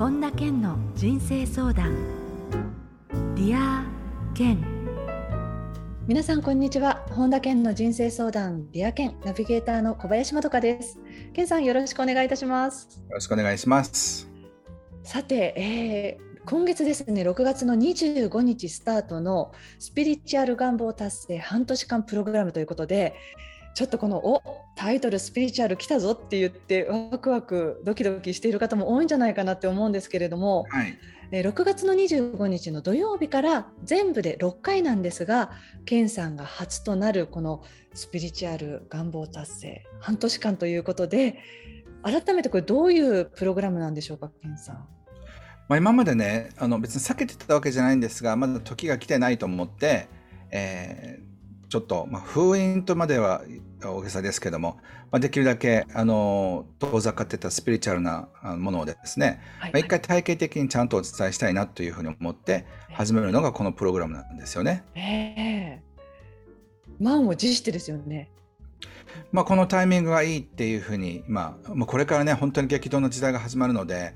本田健の人生相談。 Dear Ken。皆さんこんにちは。本田健の人生相談。 Dear Ken。ナビゲーターの小林まどかです。健さんよろしくお願いいたします。よろしくお願いします。さて、えー、今月ですね6月の25日スタートのスピリチュアル願望達成半年間プログラムということでちょっとこのおタイトルスピリチュアル来たぞって言ってワクワクドキドキしている方も多いんじゃないかなって思うんですけれども、はい、6月の25日の土曜日から全部で6回なんですがケンさんが初となるこのスピリチュアル願望達成半年間ということで改めてこれどういうプログラムなんでしょうかケンさん。まあ、今までねあの別に避けてたわけじゃないんですがまだ時が来てないと思って、えー、ちょっと、まあ、封印とまでは大げさですけども、まあ、できるだけあの遠ざかってたスピリチュアルなものをですね、はいはい、まあ、一回体系的にちゃんとお伝えしたいなというふうに思って始めるのがこのプログラムなんですよね。えー、満を持してですよね。まあ、このタイミングがいいっていうふうに、まあ、もうこれからね本当に激動の時代が始まるので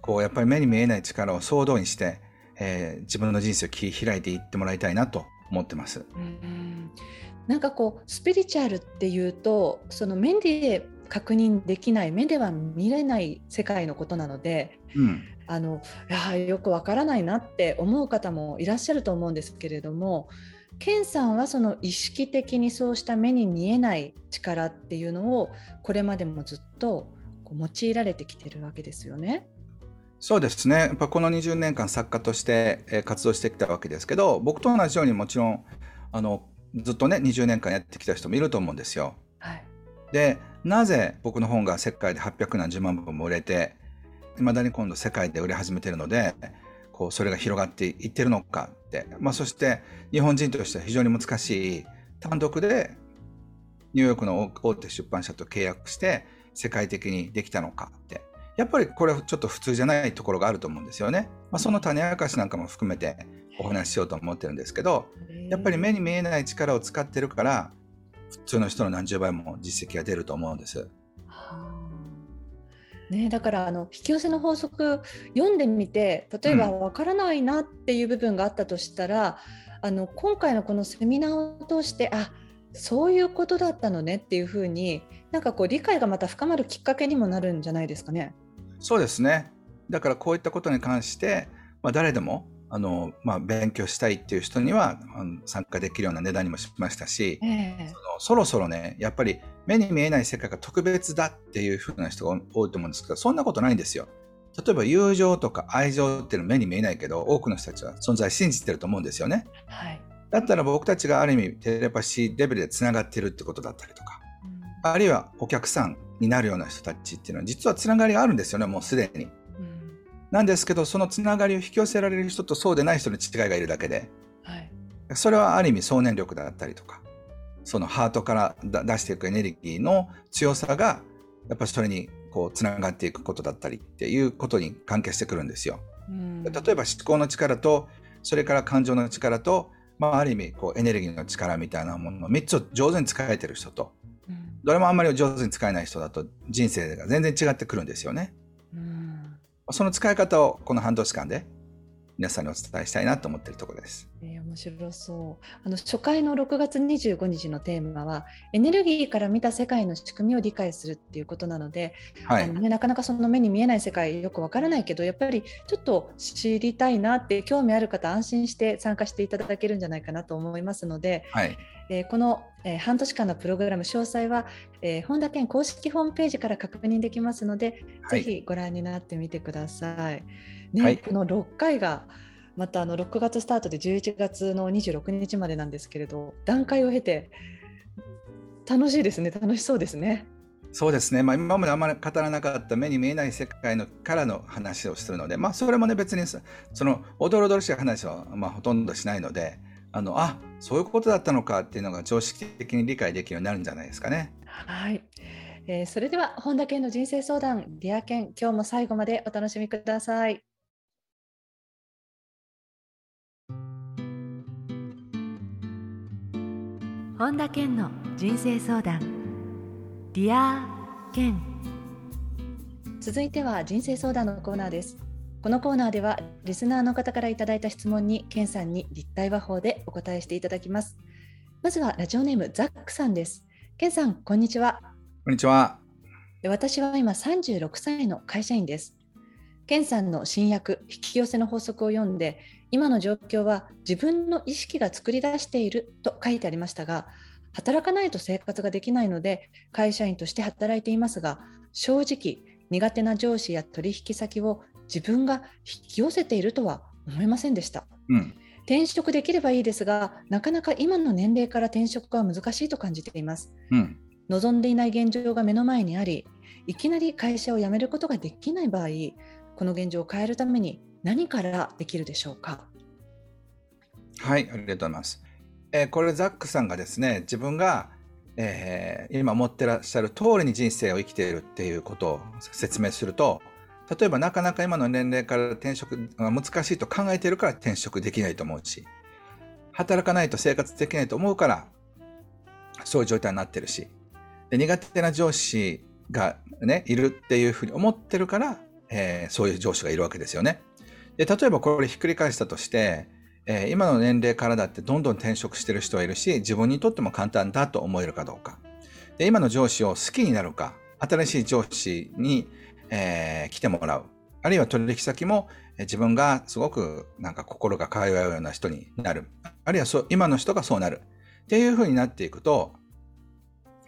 こうやっぱり目に見えない力を総動員して、えー、自分の人生を切り開いていってもらいたいなと思ってます。うんなんかこうスピリチュアルっていうとその目で確認できない目では見れない世界のことなので、うん、あのいやよくわからないなって思う方もいらっしゃると思うんですけれどもケンさんはその意識的にそうした目に見えない力っていうのをこれまでもずっとこう用いられてきてるわけですよね。そうですね。やっぱこの20年間作家として活動してきたわけですけど僕と同じようにもちろんあのずっとね20年間やってきた人もいると思うんですよ。はい、でなぜ僕の本が世界で800何十万本も売れていまだに今度世界で売れ始めてるのでこうそれが広がっていってるのかって、まあ、そして日本人としては非常に難しい単独でニューヨークの大手出版社と契約して世界的にできたのかってやっぱりこれはちょっと普通じゃないところがあると思うんですよね。まあ、その種明かしなんかも含めてお話ししようと思ってるんですけどやっぱり目に見えない力を使ってるから普通の人の何十倍も実績が出ると思うんです。ね、だからあの引き寄せの法則読んでみて例えば分からないなっていう部分があったとしたら、うん、あの今回のこのセミナーを通してあそういうことだったのねっていうふうになんかこう理解がまた深まるきっかけにもなるんじゃないですかね。そうですねだからこういったことに関して、まあ、誰でもあの、まあ、勉強したいっていう人にはあの参加できるような値段にもしましたし、えー、そのそろそろねやっぱり目に見えない世界が特別だっていうふうな人が多いと思うんですけどそんなことないんですよ。例えば友情とか愛情っていうのは目に見えないけど多くの人たちは存在信じてると思うんですよね。はい、だったら僕たちがある意味テレパシーレベルでつながっているってことだったりとか、うん、あるいはお客さんになるような人たちっていうのは実はつながりがあるんですよねもうすでに。なんですけどそのつながりを引き寄せられる人とそうでない人の違いがいるだけで、はい、それはある意味想念力だったりとかそのハートから出していくエネルギーの強さがやっぱりそれにこうつながっていくことだったりっていうことに関係してくるんですよ。例えば思考の力とそれから感情の力と、まあ、ある意味こうエネルギーの力みたいなものの3つを上手に使えてる人と、どれもあんまり上手に使えない人だと人生が全然違ってくるんですよね。その使い方をこの半年間で皆さんにお伝えしたいなと思っているところです。えー、面白そうあの初回の6月25日のテーマはエネルギーから見た世界の仕組みを理解するっていうことなので、はい、あのね、なかなかその目に見えない世界よくわからないけどやっぱりちょっと知りたいなって興味ある方安心して参加していただけるんじゃないかなと思いますので、はい、えー、この、えー、半年間のプログラム詳細は、えー、本田健公式ホームページから確認できますので、はい、ぜひご覧になってみてください。ね、はい、この6回がまたあの6月スタートで11月の26日までなんですけれど段階を経て楽しいですね楽しそうですね。そうですね、まあ、今まであんまり語らなかった目に見えない世界のからの話をするので、まあ、それもね別にそのおどろどろしい話はまあほとんどしないのであのあそういうことだったのかっていうのが常識的に理解できるようになるんじゃないですかね。はい、えー、それでは本田健の人生相談 Dear Ken 今日も最後までお楽しみください。本田健の人生相談。 Dear 健。続いては人生相談のコーナーです。このコーナーではリスナーの方からいただいた質問にケンさんに立体話法でお答えしていただきます。まずはラジオネームザックさんです。ケンさんこんにちは。こんにちは。私は今36歳の会社員ですケンさんの新訳引き寄せの法則を読んで今の状況は自分の意識が作り出していると書いてありましたが働かないと生活ができないので会社員として働いていますが正直苦手な上司や取引先を自分が引き寄せているとは思いませんでした、うん、転職できればいいですがなかなか今の年齢から転職は難しいと感じています、うん、望んでいない現状が目の前にありいきなり会社を辞めることができない場合この現状を変えるために何からできるでしょうか？はいありがとうございます、えー、これザックさんがですね自分がえー、今持ってらっしゃる通りに人生を生きているっていうことを説明すると例えばなかなか今の年齢から転職が難しいと考えているから転職できないと思うし、働かないと生活できないと思うから、そういう状態になってるし、で苦手な上司がね、いるっていうふうに思ってるから、えー、そういう上司がいるわけですよね。で、例えばこれひっくり返したとして、えー、今の年齢からだってどんどん転職してる人はいるし、自分にとっても簡単だと思えるかどうか。で、今の上司を好きになるか、新しい上司にえー、来てもらう。あるいは取引先も自分がすごくなんか心が通うような人になる。あるいはそ今の人がそうなる。っていうふうになっていくと、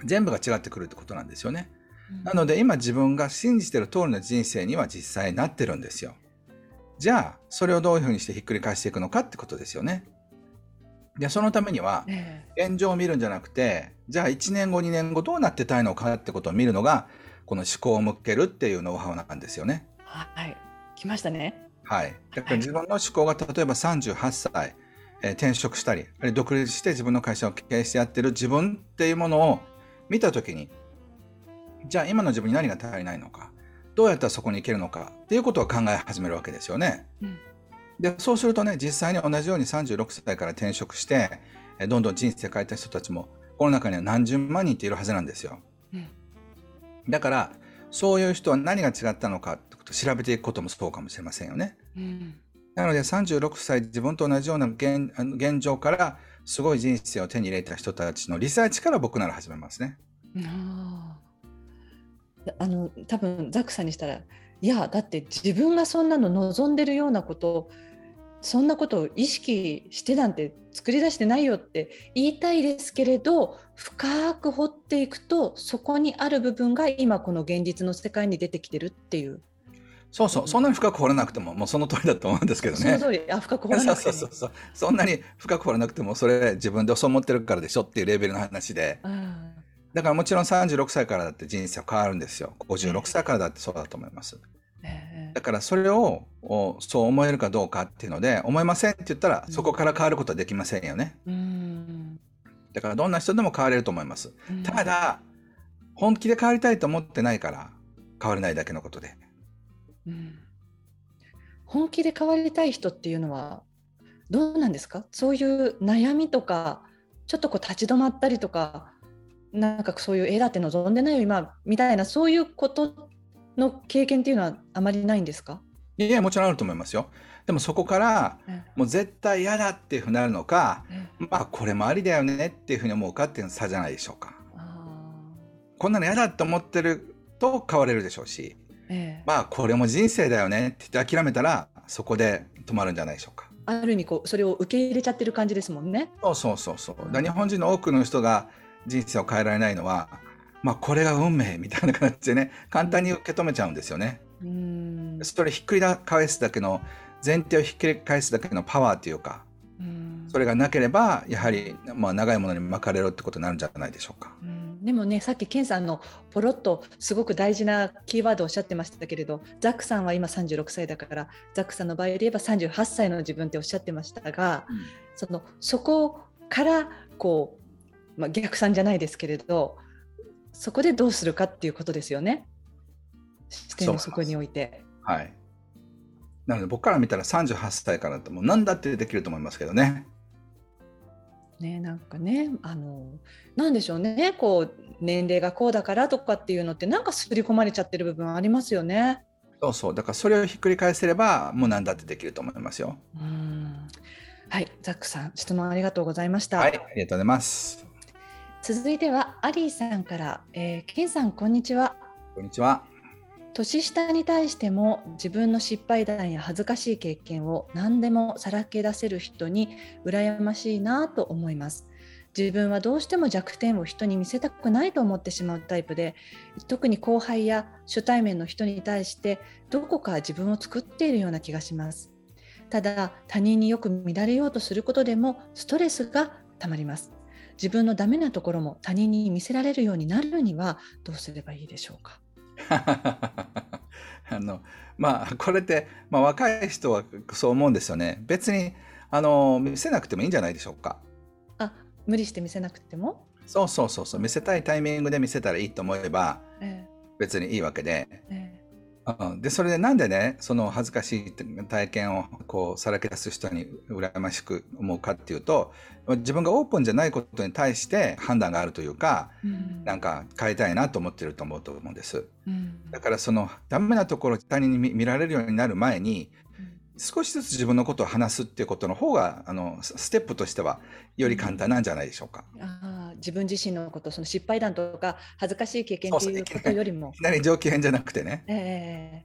全部が違ってくるってことなんですよね。うん、なので今自分が信じてる通りの人生には実際なってるんですよ。じゃあ、それをどういうふうにしてひっくり返していくのかってことですよね。で、そのためには、現状を見るんじゃなくて、じゃあ1年後、2年後どうなってたいのかってことを見るのが、この思考を向けるっていうノウハウなんですよね。はい、来ましたね。はい。だから自分の思考が例えば38歳、えー、転職したり、あるいは独立して自分の会社を経営してやってる自分っていうものを見たときに、じゃあ今の自分に何が足りないのか、どうやったらそこに行けるのかっていうことを考え始めるわけですよね。うん、で、そうするとね、実際に同じように36歳から転職して、どんどん人生変えた人たちも、この中には何十万人っているはずなんですよ。うんだから、そういう人は何が違ったのかってことを調べていくこともそうかもしれませんよね。うん、なので36歳自分と同じような現現状からすごい人生を手に入れた人たちのリサーチから僕なら始めますね。あの多分ザックさんにしたらいやだって自分がそんなの望んでるようなことそんなことを意識してなんて作り出してないよって言いたいですけれど深く掘っていくとそこにある部分が今この現実の世界に出てきてるっていう。そうそう、そんなに深く掘らなくても、もうその通りだと思うんですけどね。その通り、あ、深く掘らなくても。そうそうそうそんなに深く掘らなくても、それ自分でそう思ってるからでしょっていうレベルの話で。だからもちろん36歳からだって人生は変わるんですよ。56歳からだってそうだと思います。だからそれをそう思えるかどうかっていうので思いませんって言ったらそこから変わることはできませんよね。うん、だからどんな人でも変われると思います。うん、ただ本気で変わりたいと思ってないから変われないだけのことで。うん、本気で変わりたい人っていうのはどうなんですか？そういう悩みとかちょっとこう立ち止まったりとかなんかそういう絵だって望んでないよ今みたいなそういうことの経験っていうのはあまりないんですか？いやもちろんあると思いますよ。でもそこから、もう絶対嫌だっていうふうになるのか、まあこれもありだよねっていうふうに思うかっていうの差じゃないでしょうか。こんなの嫌だって思ってると変われるでしょうし、ええ、まあこれも人生だよねって言って諦めたらそこで止まるんじゃないでしょうか。ある意味こうそれを受け入れちゃってる感じですもんね。そうそうそうそう。だ日本人の多くの人が人生を変えられないのはまあ、これが運命みたいな感じでね、簡単に受け止めちゃうんですよね。うん。それひっくり返すだけの、前提をひっくり返すだけのパワーというか、それがなければ、やはり、まあ、長いものに巻かれるってことになるんじゃないでしょうか。でもね、さっきケンさんのポロッとすごく大事なキーワードをおっしゃってましたけれど、ザックさんは今36歳だから、ザックさんの場合で言えば38歳の自分っておっしゃってましたが、うん、そのそこからこう、まあ、逆算じゃないですけれど、そこでどうするかっていうことですよね。視点をそこに置いて。はい。なので僕から見たら38歳からってもう何だってできると思いますけどね。ね、なんかねあのなんでしょうねこう年齢がこうだからとかっていうのってなんか刷り込まれちゃってる部分ありますよね。そうそう。だからそれをひっくり返せれば、もう何だってできると思いますよ。うんはい、ザックさん、質問ありがとうございました。はい、ありがとうございます。続いてはアリーさんから、えー、ケンさんこんにちは。こんにちは。年下に対しても自分の失敗談や恥ずかしい経験を何でもさらけ出せる人に羨ましいなと思います。自分はどうしても弱点を人に見せたくないと思ってしまうタイプで特に後輩や初対面の人に対してどこか自分を作っているような気がしますただ他人によく見られようとすることでもストレスがたまります自分のダメなところも他人に見せられるようになるにはどうすればいいでしょうか？あのまあこれって、まあ、若い人はそう思うんですよね。別にあの見せなくてもいいんじゃないでしょうか。あ無理して見せなくても？そうそうそうそう。見せたいタイミングで見せたらいいと思えば、ええ、別にいいわけで、えでそれでなんでねその恥ずかしい体験をこうさらけ出す人に羨ましく思うかっていうと自分がオープンじゃないことに対して判断があるというか、うん、なんか変えたいなと思ってると思うと思うんです、うん、だからそのダメなところ他人に見られるようになる前に少しずつ自分のことを話すっていうことの方があのステップとしてはより簡単なんじゃないでしょうか。あ自分自身のことその失敗談とか恥ずかしい経験っていうことよりも。いきなり上機嫌じゃなくてね、え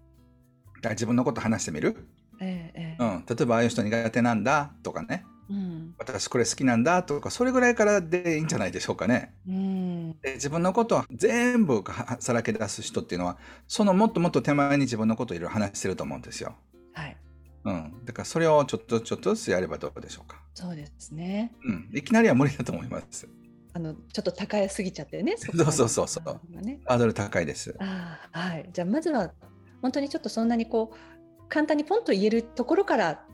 ー、自分のこと話してみる、えー、うん、例えばああいう人苦手なんだとかね、うん、私これ好きなんだとかそれぐらいからでいいんじゃないでしょうかね。うん、で自分のことを全部さらけ出す人っていうのはそのもっともっと手前に自分のことをいろいろ話してると思うんですよ。はいうん、だからそれをちょっとちょっとずつやればどうでしょうか。そうですね。うん、いきなりは無理だと思います。あのちょっと高いすぎちゃってね。そそうそうそうそう。ね、ハードル高いです。あはい。じゃあまずは本当にちょっとそんなにこう簡単にポンと言えるところから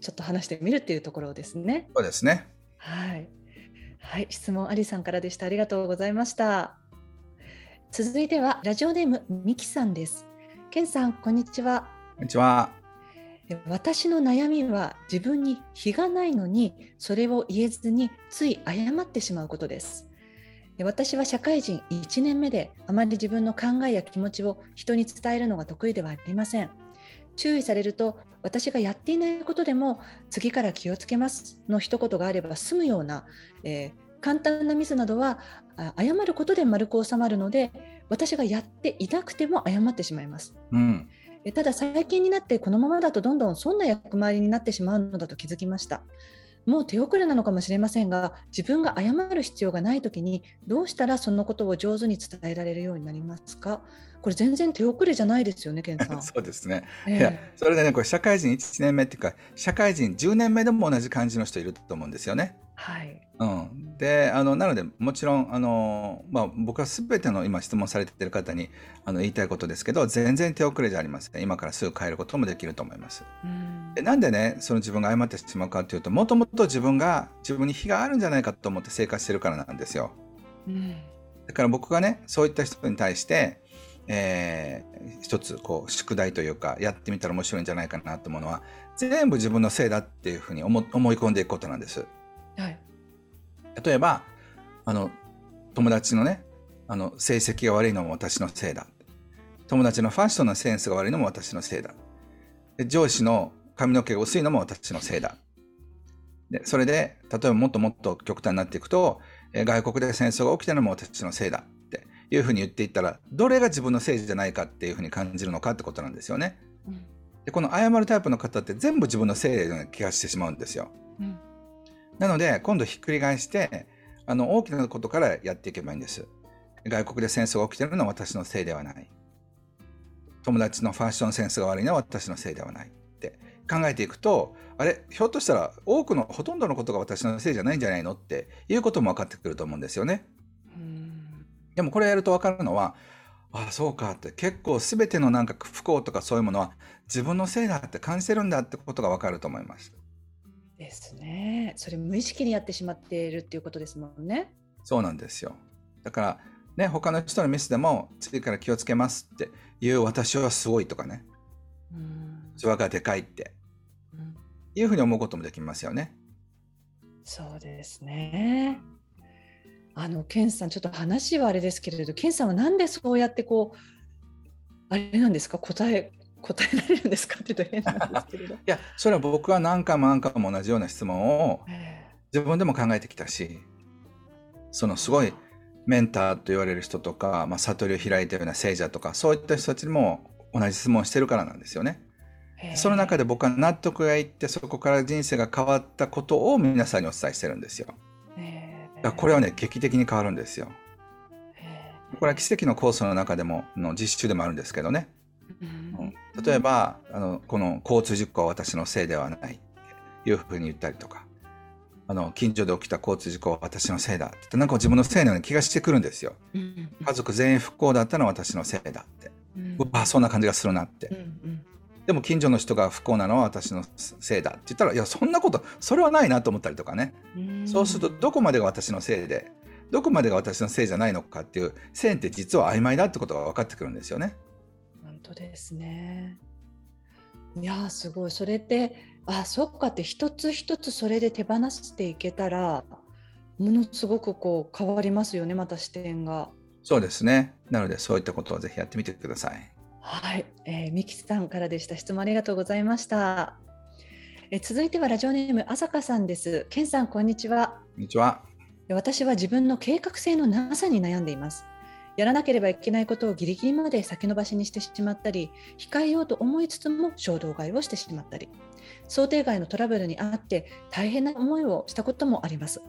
ちょっと話してみるっていうところですね。そうですね。はい。はい、質問ありさんからでした。ありがとうございました。続いてはラジオネームみきさんです。けんさん、こんにちは。こんにちは。私の悩みは自分に非がないのにそれを言えずについ謝ってしまうことです。私は社会人1年目であまり自分の考えや気持ちを人に伝えるのが得意ではありません。注意されると私がやっていないことでも次から気をつけますの一言があれば済むような、えー、簡単なミスなどは謝ることで丸く収まるので私がやっていなくても謝ってしまいます、うん。ただ最近になってこのままだとどんどんそんな役回りになってしまうのだと気づきましたもう手遅れなのかもしれませんが自分が謝る必要がない時にどうしたらそのことを上手に伝えられるようになりますか？これ全然手遅れじゃないですよね、健さん。そうですね。えー、いや、それでね、これ社会人1年目っていうか、社会人10年目でも同じ感じの人いると思うんですよね。はい。うん。で、あの、なので、もちろん、あの、まあ、僕はすべての今質問されている方に、あの、言いたいことですけど、全然手遅れじゃありません。今からすぐ変えることもできると思います。うんでなんでね、その自分が謝ってしまうかというと、もともと自分が、自分に非があるんじゃないかと思って生活してるからなんですよ。うん。だから僕がね、そういった人に対して、えー、一つこう宿題というかやってみたら面白いんじゃないかなと思うのは全部自分のせいだっていうふうに思思い込んでいくことなんです。はい、例えばあの友達のねあの成績が悪いのも私のせいだ。友達のファッションのセンスが悪いのも私のせいだ。で上司の髪の毛が薄いのも私のせいだ。でそれで例えばもっともっと極端になっていくと外国で戦争が起きたのも私のせいだ。っていうふうに言っていったらどれが自分のせいじゃないかっていうふうに感じるのかってことなんですよね。うん、でこの謝るタイプの方って全部自分のせいのような気がしてしまうんですよ。うんなので、今度ひっくり返して、あの、大きなことからやっていけばいいんです。外国で戦争が起きてるのは私のせいではない。友達のファッションセンスが悪いのは私のせいではないって考えていくと、あれ、ひょっとしたら多くの、ほとんどのことが私のせいじゃないんじゃないのっていうことも分かってくると思うんですよね。でもこれやると分かるのは、ああ、そうかって、結構全てのなんか不幸とかそういうものは自分のせいだって感じてるんだってことが分かると思います。ですね。それ無意識にやってしまっているっていうことですもんね。そうなんですよ。だから、ね、他の人のミスでも次から気をつけますっていう私はすごいとかね。うん。器がでかいって、うん、いうふうに思うこともできますよね。そうですね。あの、ケンさん、ちょっと話はあれですけれど、ケンさんはなんでそうやってこう、あれなんですか、答え答えられるんですかって言うと変なんですけれど。いや、それは僕は何回も何回も同じような質問を自分でも考えてきたし、そのすごいメンターと言われる人とか、まあ、悟りを開いたような聖者とか、そういった人たちにも同じ質問をしてるからなんですよね。その中で僕は納得がいってそこから人生が変わったことを皆さんにお伝えしてるんですよ。だこれはね劇的に変わるんですよ。これは奇跡のコースの中でもの実習でもあるんですけどね。うん、例えばあのこの交通事故は私のせいではないというふうに言ったりとかあの近所で起きた交通事故は私のせいだってなんか自分のせいのような気がしてくるんですよ。家族全員不幸だったのは私のせいだって。うん、わそんな感じがするなって。うんうんでも近所の人が不幸なのは私のせいだって言ったらいやそんなことそれはないなと思ったりとかねそうするとどこまでが私のせいでどこまでが私のせいじゃないのかっていう線って実は曖昧だってことが分かってくるんですよね。本当ですねいやすごいそれってあそっかって一つ一つそれで手放していけたらものすごくこう変わりますよねまた視点が。そうですねなのでそういったことをぜひやってみてください。はい、えー、ミキさんからでした。質問ありがとうございました。えー、続いてはラジオネーム朝香さんです。ケンさんこんにちは。こんにちは。私は自分の計画性のなさに悩んでいます。やらなければいけないことをギリギリまで先延ばしにしてしまったり、控えようと思いつつも衝動買いをしてしまったり、想定外のトラブルにあって大変な思いをしたこともあります。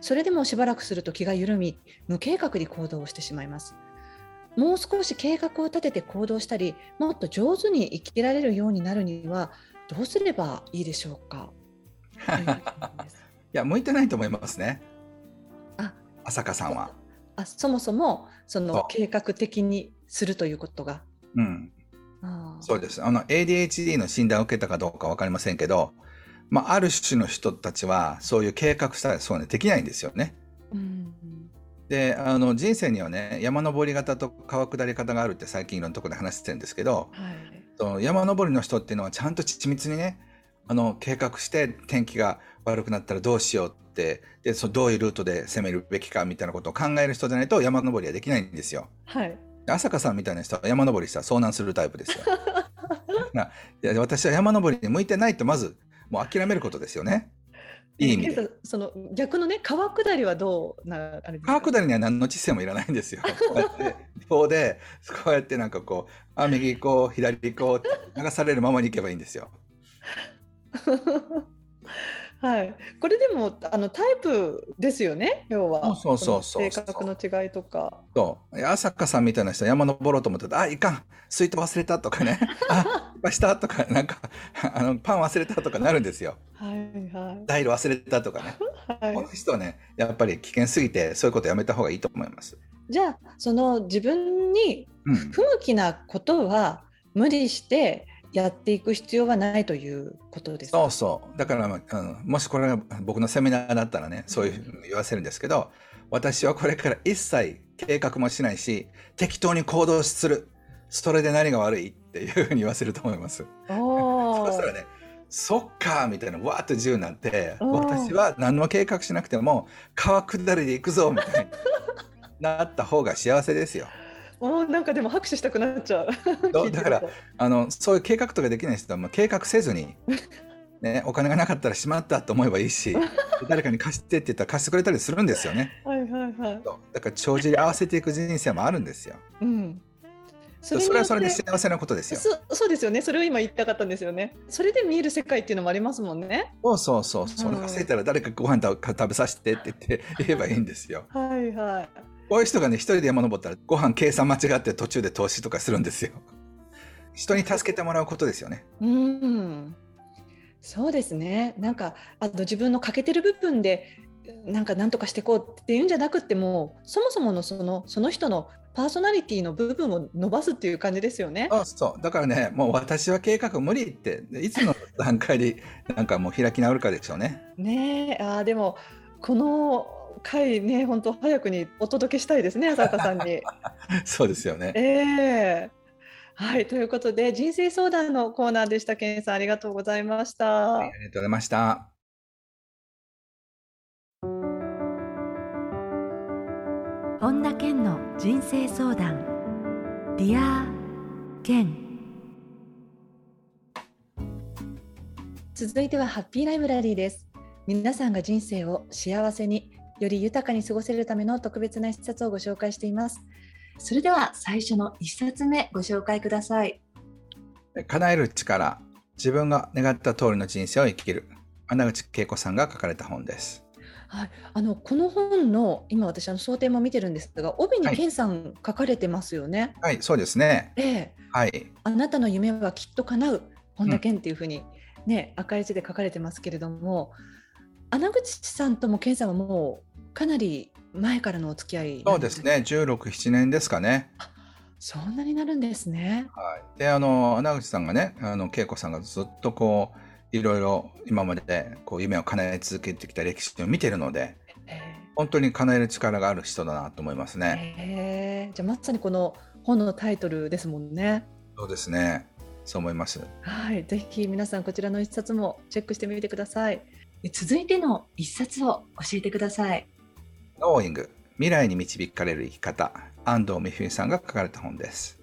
それでもしばらくすると気が緩み、無計画に行動をしてしまいます。もう少し計画を立てて行動したりもっと上手に生きられるようになるにはどうすればいいでしょうか？いや向いてないと思いますねあ朝香さんはあそもそもその計画的にするということが。うん。そうです。あの ADHD の診断を受けたかどうか分かりませんけど、まあ、ある種の人たちはそういう計画したらそうねできないんですよね。うんであの人生にはね山登り方と川下り方があるって最近いろんなところで話してるんですけど、はい、その山登りの人っていうのはちゃんと緻密にねあの計画して天気が悪くなったらどうしようってでそどういうルートで攻めるべきかみたいなことを考える人じゃないと山登りはできないんですよ。はい、朝香さんみたいな人は山登りしたら遭難するタイプですよ。いや私は山登りに向いてないとまずもう諦めることですよね。いい意味で。その逆のね川下りはどうなあれ川下りには何の知性もいらないんですよ。こうやって法でこうやってなんかこうあ右行こう左行こうって流されるままに行けばいいんですよ。はい、これでもあのタイプですよね？要は。そうそうそう性格の違いとか。そう。朝香さんみたいな人山登ろうと思ってたあいかん。スイート忘れたとかね。あ失したとかなんかあのパン忘れたとかなるんですよ。はいはい。ダイル忘れたとかね、はい、この人はねやっぱり危険すぎてそういうことやめた方がいいと思います。じゃあその自分に不向きなことは無理して、やっていく必要はないということです。そうそう。だから、まあ、もしこれが僕のセミナーだったらねそういうふうに言わせるんですけど私はこれから一切計画もしないし適当に行動する。それで何が悪いっていうふうに言わせると思います。そうしたらねそっかみたいなわーっと自由になって私は何も計画しなくても川下りで行くぞみたいになった方が幸せですよ。おなんかでも拍手したくなっちゃう。だからあのそういう計画とかできない人はもう計画せずに、ね、お金がなかったらしまったと思えばいいし 誰かに貸してって言ったら貸してくれたりするんですよね。はいはいはい、だから帳尻合わせていく人生もあるんですよ。うんそれそれはそれで幸せなことですよそ。そうですよね。それを今言いたかったんですよね。それで見える世界っていうのもありますもんね。そうそうそう。それ忘れたら誰かご飯食べさせてって言って言えばいいんですよ。はいはい。こういう人がね、一人で山登ったらご飯計算間違って途中で投資とかするんですよ。人に助けてもらうことですよね。うん。そうですね。なんか、あと自分の欠けてる部分で、なんか何とかしていこうっていうんじゃなくても、そもそものそのその人のパーソナリティの部分を伸ばすっていう感じですよね。そうそう。だからね、もう私は計画無理って、いつの段階でなんかもう開き直るかでしょうね。ねえ、ああ、でも、この回ね、本当早くにお届けしたいですね、浅香さんに。そうですよね。ええー、はい、ということで、人生相談のコーナーでした。健さん、ありがとうございました。はい、ありがとうございました。本田健の人生相談。 Dear 健続いてはハッピーライブラリーです皆さんが人生を幸せにより豊かに過ごせるための特別な一冊をご紹介しています。それでは最初の一冊目ご紹介ください。叶える力自分が願った通りの人生を生きる。穴口恵子さんが書かれた本です。はい、あのこの本の今私あの想定も見てるんですが帯に健さん書かれてますよね。はい、はい、そうですね。ええ、はい。あなたの夢はきっと叶う。本田健っていうふうにね、うん、赤い字で書かれてますけれども、穴口さんとも健さんはもうかなり前からのお付き合いそうですね、16、7年ですかね。そんなになるんですね。はい。で、あの穴口さんがね、あの恵子さんがずっとこう。いろいろ今までこう夢を叶え続けてきた歴史を見てるので、本当に叶える力がある人だなと思いますね。じゃあまさにこの本のタイトルですもんね。そうですね。そう思います。はい、ぜひ皆さんこちらの一冊もチェックしてみてください。続いての一冊を教えてください。ノーイング未来に導かれる生き方安藤美冬さんが書かれた本です。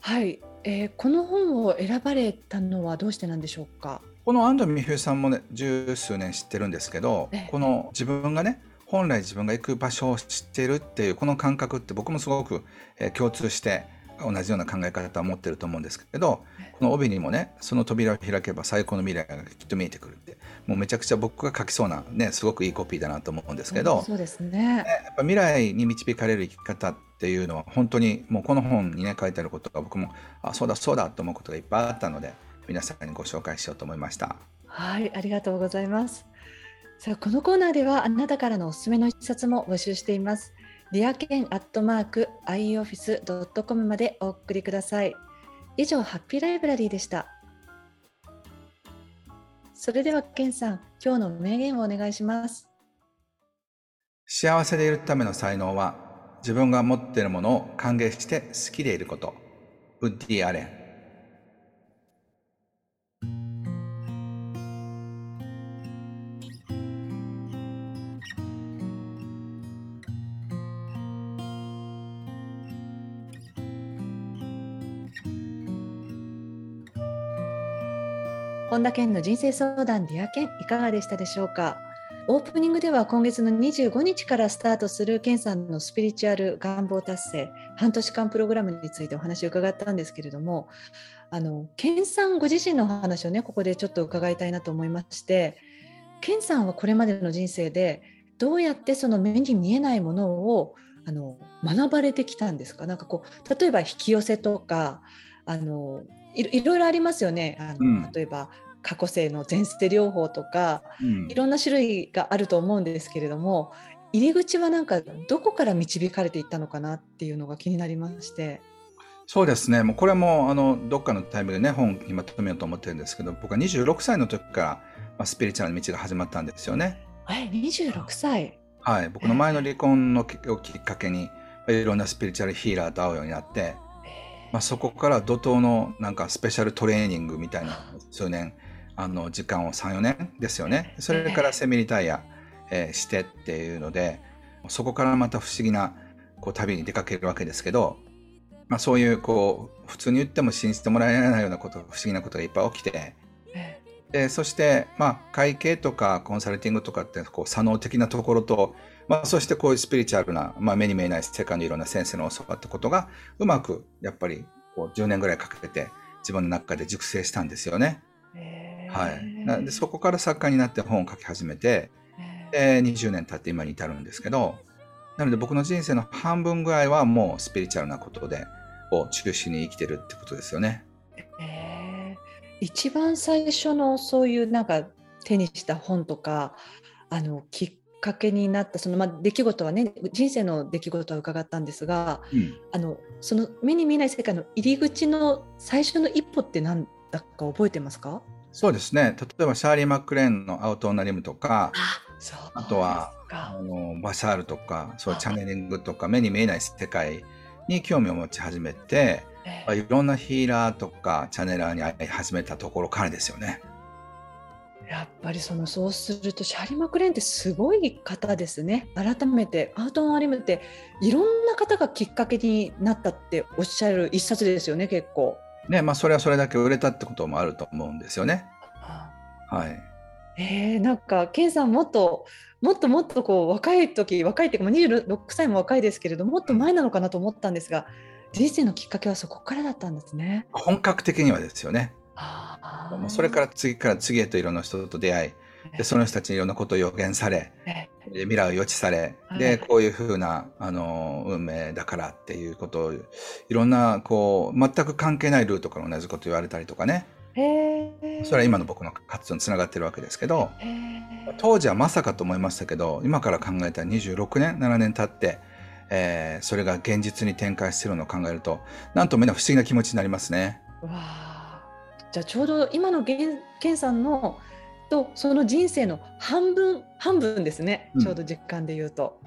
はい、えー、この本を選ばれたのはどうしてなんでしょうか？この安藤美冬さんもね十数年知ってるんですけど、この自分がね本来自分が行く場所を知ってるっていうこの感覚って僕もすごく、えー、共通して同じような考え方を持ってると思うんですけどこの帯にもねその扉を開けば最高の未来がきっと見えてくるってもうめちゃくちゃ僕が書きそうなねすごくいいコピーだなと思うんですけどそうですねやっぱ未来に導かれる生き方っていうのは本当にもうこの本にね書いてあることが僕もあそうだそうだと思うことがいっぱいあったので皆さんにご紹介しようと思いました。はいありがとうございますさあこのコーナーではあなたからのおすすめの一冊も募集しています。リアケンアットマーク ioffice.com までお送りください。以上、ハッピーライブラリーでした。それでは、ケンさん、今日の名言をお願いします。幸せでいるための才能は、自分が持っているものを歓迎して好きでいること。ウッディ・アレン。本田健の人生相談 Dear 健いかがでしたでしょうか？オープニングでは今月の25日からスタートする健さんのスピリチュアル願望達成半年間プログラムについてお話を伺ったんですけれどもあの健さんご自身の話をねここでちょっと伺いたいなと思いまして健さんはこれまでの人生でどうやってその目に見えないものをあの学ばれてきたんですか？なんかこう例えば引き寄せとかあのいろいろありますよね。あの、うん、例えば過去性の前世療法とか、うん、いろんな種類があると思うんですけれども入り口はなんかどこから導かれていったのかなっていうのが気になりまして。そうですね。もうこれもあのどっかのタイムでね本にまとめようと思ってるんですけど僕は26歳の時から、まあ、スピリチュアルの道が始まったんですよね。え26歳。はい。僕の前の離婚のきっかけにいろんなスピリチュアルヒーラーと会うようになってまあ、そこから怒涛のなんかスペシャルトレーニングみたいな数年あの時間を34年ですよねそれからセミリタイア、えー、してっていうのでそこからまた不思議なこう旅に出かけるわけですけど、まあ、そういうこう普通に言っても信じてもらえないようなこと不思議なことがいっぱい起きて。でそして、まあ、会計とかコンサルティングとかってこう左脳的なところとまあ、そしてこういうスピリチュアルな、まあ、目に見えない世界のいろんな先生の教わったことがうまくやっぱりこう10年ぐらいかけて自分の中で熟成したんですよね。はい、でそこから作家になって本を書き始めてで20年経って今に至るんですけどなので僕の人生の半分ぐらいはもうスピリチュアルなことでを中心に生きてるってことですよね。えー、一番最初のそういうなんか手にした本とかあのきっかけになったその、まあ、出来事はね人生の出来事は伺ったんですが、うん、あのその目に見えない世界の入り口の最初の一歩って何だか覚えてますか？そうですね。例えばシャーリー・マックレーンの「アウト・オナ・リム」とかあとはあのバシャールとかそうチャネリングとか目に見えない世界に興味を持ち始めて、えー、いろんなヒーラーとかチャネラーに会い始めたところからですよね。やっぱりそのそうするとシャーリー・マクレーンってすごい方ですね。改めてアートン・アリムっていろんな方がきっかけになったっておっしゃる一冊ですよね結構。ねまあそれはそれだけ売れたってこともあると思うんですよね。はい。えー、なんか健さんもっともっともっとこう若い時若いっていうか26歳も若いですけれどもっと前なのかなと思ったんですが人生のきっかけはそこからだったんですね。本格的にはですよね。もうそれから次から次へといろんな人と出会いでその人たちにいろんなことを予言され、で未来を予知され、でこういうふうなあの運命だからっていうことをいろんなこう全く関係ないルートから同じこと言われたりとかね。それは今の僕の活動につながってるわけですけど当時はまさかと思いましたけど今から考えたら26年7年経って、えー、それが現実に展開してるのを考えるとなんとみんな不思議な気持ちになりますね。わじゃあちょうど今の健さんのとその人生の半分半分ですね、ちょうど実感で言うと。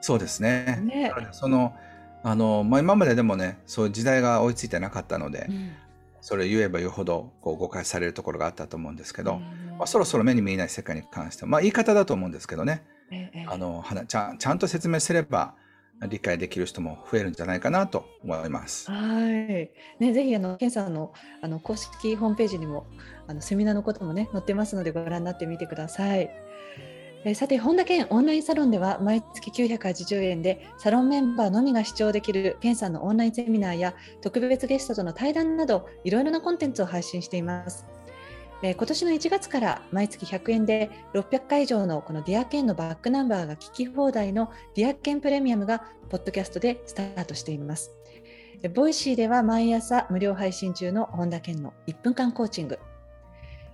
そうですね。ね。そのあのまあ、今まででもねそういう時代が追いついてなかったので、うん、それを言えば言うほどこう誤解されるところがあったと思うんですけど、うん、まあ、そろそろ目に見えない世界に関しては、まあ、言い方だと思うんですけどね、ええ、あのちゃちゃんと説明すれば理解できる人も増えるんじゃないかなと思います。はい。ね、ぜひあのケンさんのあの公式ホームページにもあのセミナーのこともね載ってますのでご覧になってみてください。えさて本田健オンラインサロンでは毎月980円でサロンメンバーのみが視聴できる健さんのオンラインセミナーや特別ゲストとの対談などいろいろなコンテンツを配信しています。え今年の1月から毎月100円で600回以上のこの Dear 健のバックナンバーが聞き放題の Dear 健プレミアムがポッドキャストでスタートしています。 Voicy では毎朝無料配信中の本田健の1分間コーチング。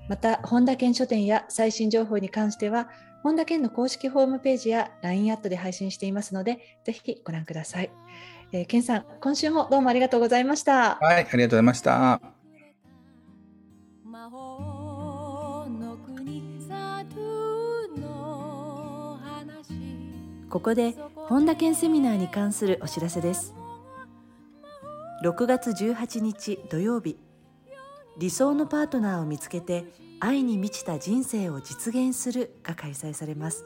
また、本田健書店や最新情報に関しては、本田健の公式ホームページや LINE アットで配信していますので、ぜひご覧ください。えー、健さん、今週もどうもありがとうございました。はい、ありがとうございました。ここで本田健セミナーに関するお知らせです。6月18日土曜日理想のパートナーを見つけて愛に満ちた人生を実現するが開催されます。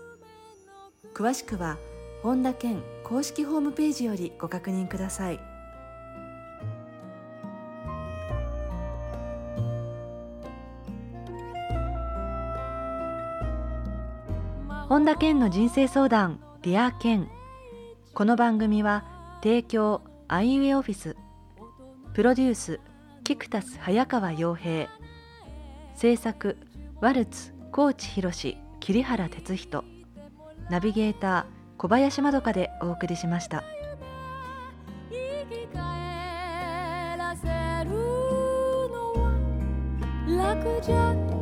詳しくは本田健公式ホームページよりご確認ください。本田健の人生相談。ディアケン。この番組は提供アイウェイオフィス。プロデュースキクタス早川洋平。制作ワルツ高知博桐原哲人。ナビゲーター小林まどかでお送りしました。楽じゃ。